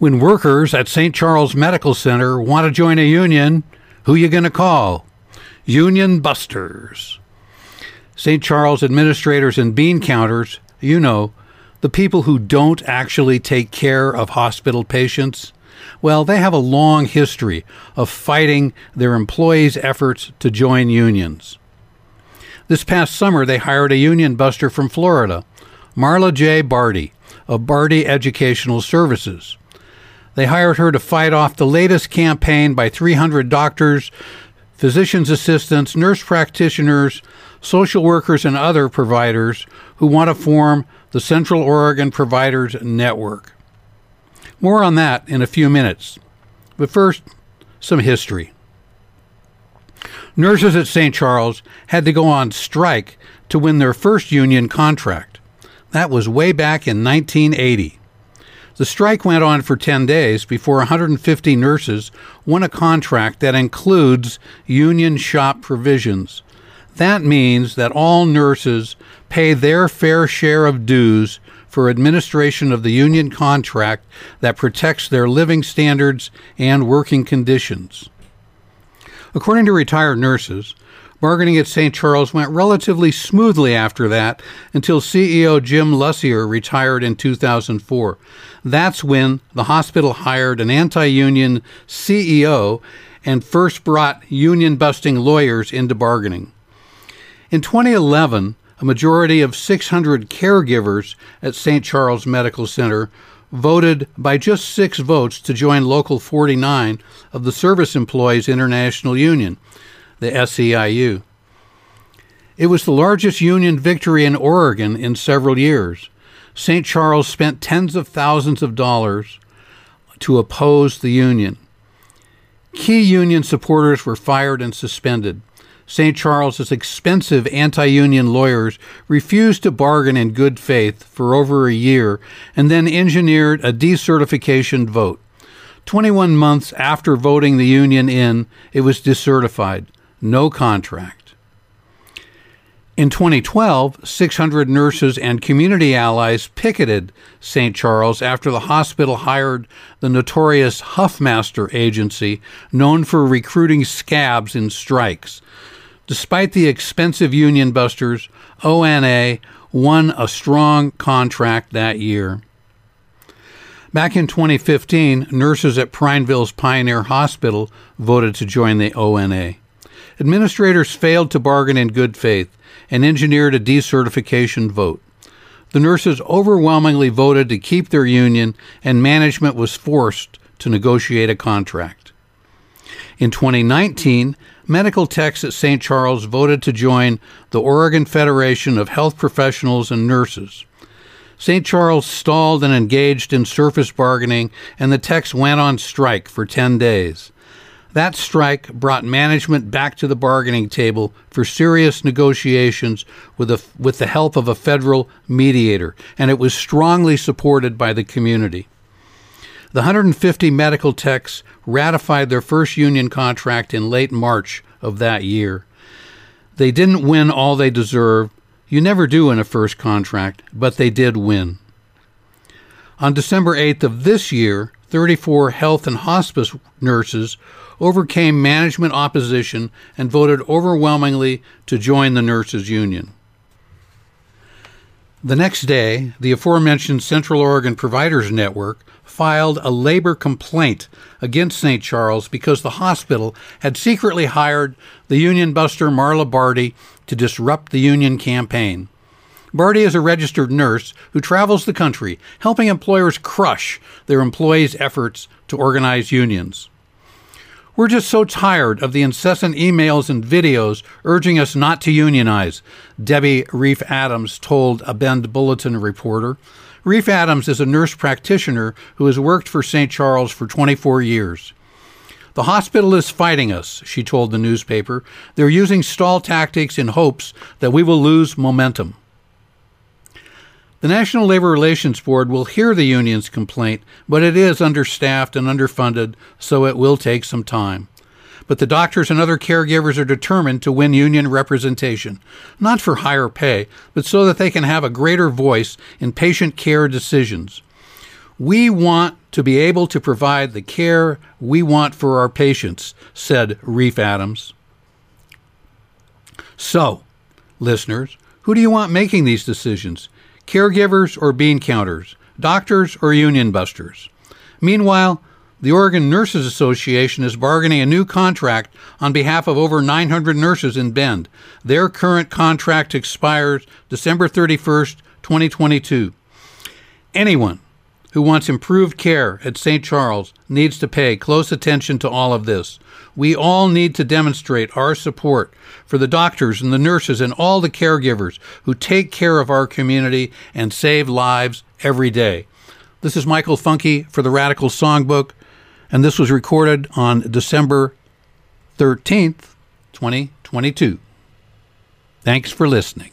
When workers at St. Charles Medical Center want to join a union, who you going to call? Union Busters. St. Charles administrators and bean counters, you know, the people who don't actually take care of hospital patients, well, they have a long history of fighting their employees' efforts to join unions. This past summer, they hired a union buster from Florida, Marla J. Barty, of Barty Educational Services. They hired her to fight off the latest campaign by 300 doctors, physician's assistants, nurse practitioners, social workers, and other providers who want to form the Central Oregon Providers Network. More on that in a few minutes. But first, some history. Nurses at St. Charles had to go on strike to win their first union contract. That was way back in 1980. The strike went on for 10 days before 150 nurses won a contract that includes union shop provisions. That means that all nurses pay their fair share of dues for administration of the union contract that protects their living standards and working conditions. According to retired nurses, Bargaining at St. Charles went relatively smoothly after that until CEO Jim Lussier retired in 2004. That's when the hospital hired an anti union CEO and first brought union busting lawyers into bargaining. In 2011, a majority of 600 caregivers at St. Charles Medical Center voted by just six votes to join Local 49 of the Service Employees International Union the SEIU. It was the largest union victory in Oregon in several years. St. Charles spent tens of thousands of dollars to oppose the union. Key union supporters were fired and suspended. St. Charles's expensive anti union lawyers refused to bargain in good faith for over a year and then engineered a decertification vote. 21 months after voting the union in, it was decertified no contract. In 2012, 600 nurses and community allies picketed St. Charles after the hospital hired the notorious Huffmaster Agency, known for recruiting scabs in strikes. Despite the expensive union busters, ONA won a strong contract that year. Back in 2015, nurses at Prineville's Pioneer Hospital voted to join the ONA. Administrators failed to bargain in good faith and engineered a decertification vote. The nurses overwhelmingly voted to keep their union, and management was forced to negotiate a contract. In 2019, medical techs at St. Charles voted to join the Oregon Federation of Health Professionals and Nurses. St. Charles stalled and engaged in surface bargaining, and the techs went on strike for 10 days. That strike brought management back to the bargaining table for serious negotiations with, a, with the help of a federal mediator, and it was strongly supported by the community. The 150 medical techs ratified their first union contract in late March of that year. They didn't win all they deserved. You never do in a first contract, but they did win. On December 8th of this year, 34 health and hospice nurses overcame management opposition and voted overwhelmingly to join the nurses' union. The next day, the aforementioned Central Oregon Providers Network filed a labor complaint against St. Charles because the hospital had secretly hired the union buster Marla Barty to disrupt the union campaign. Barty is a registered nurse who travels the country helping employers crush their employees' efforts to organize unions. We're just so tired of the incessant emails and videos urging us not to unionize, Debbie Reef Adams told a Bend Bulletin reporter. Reef Adams is a nurse practitioner who has worked for St. Charles for 24 years. The hospital is fighting us, she told the newspaper. They're using stall tactics in hopes that we will lose momentum. The National Labor Relations Board will hear the union's complaint, but it is understaffed and underfunded, so it will take some time. But the doctors and other caregivers are determined to win union representation, not for higher pay, but so that they can have a greater voice in patient care decisions. We want to be able to provide the care we want for our patients, said Reef Adams. So, listeners, who do you want making these decisions? Caregivers or bean counters? Doctors or union busters? Meanwhile, the Oregon Nurses Association is bargaining a new contract on behalf of over 900 nurses in Bend. Their current contract expires December 31st, 2022. Anyone who wants improved care at St. Charles needs to pay close attention to all of this. We all need to demonstrate our support for the doctors and the nurses and all the caregivers who take care of our community and save lives every day. This is Michael Funke for the Radical Songbook, and this was recorded on December 13th, 2022. Thanks for listening.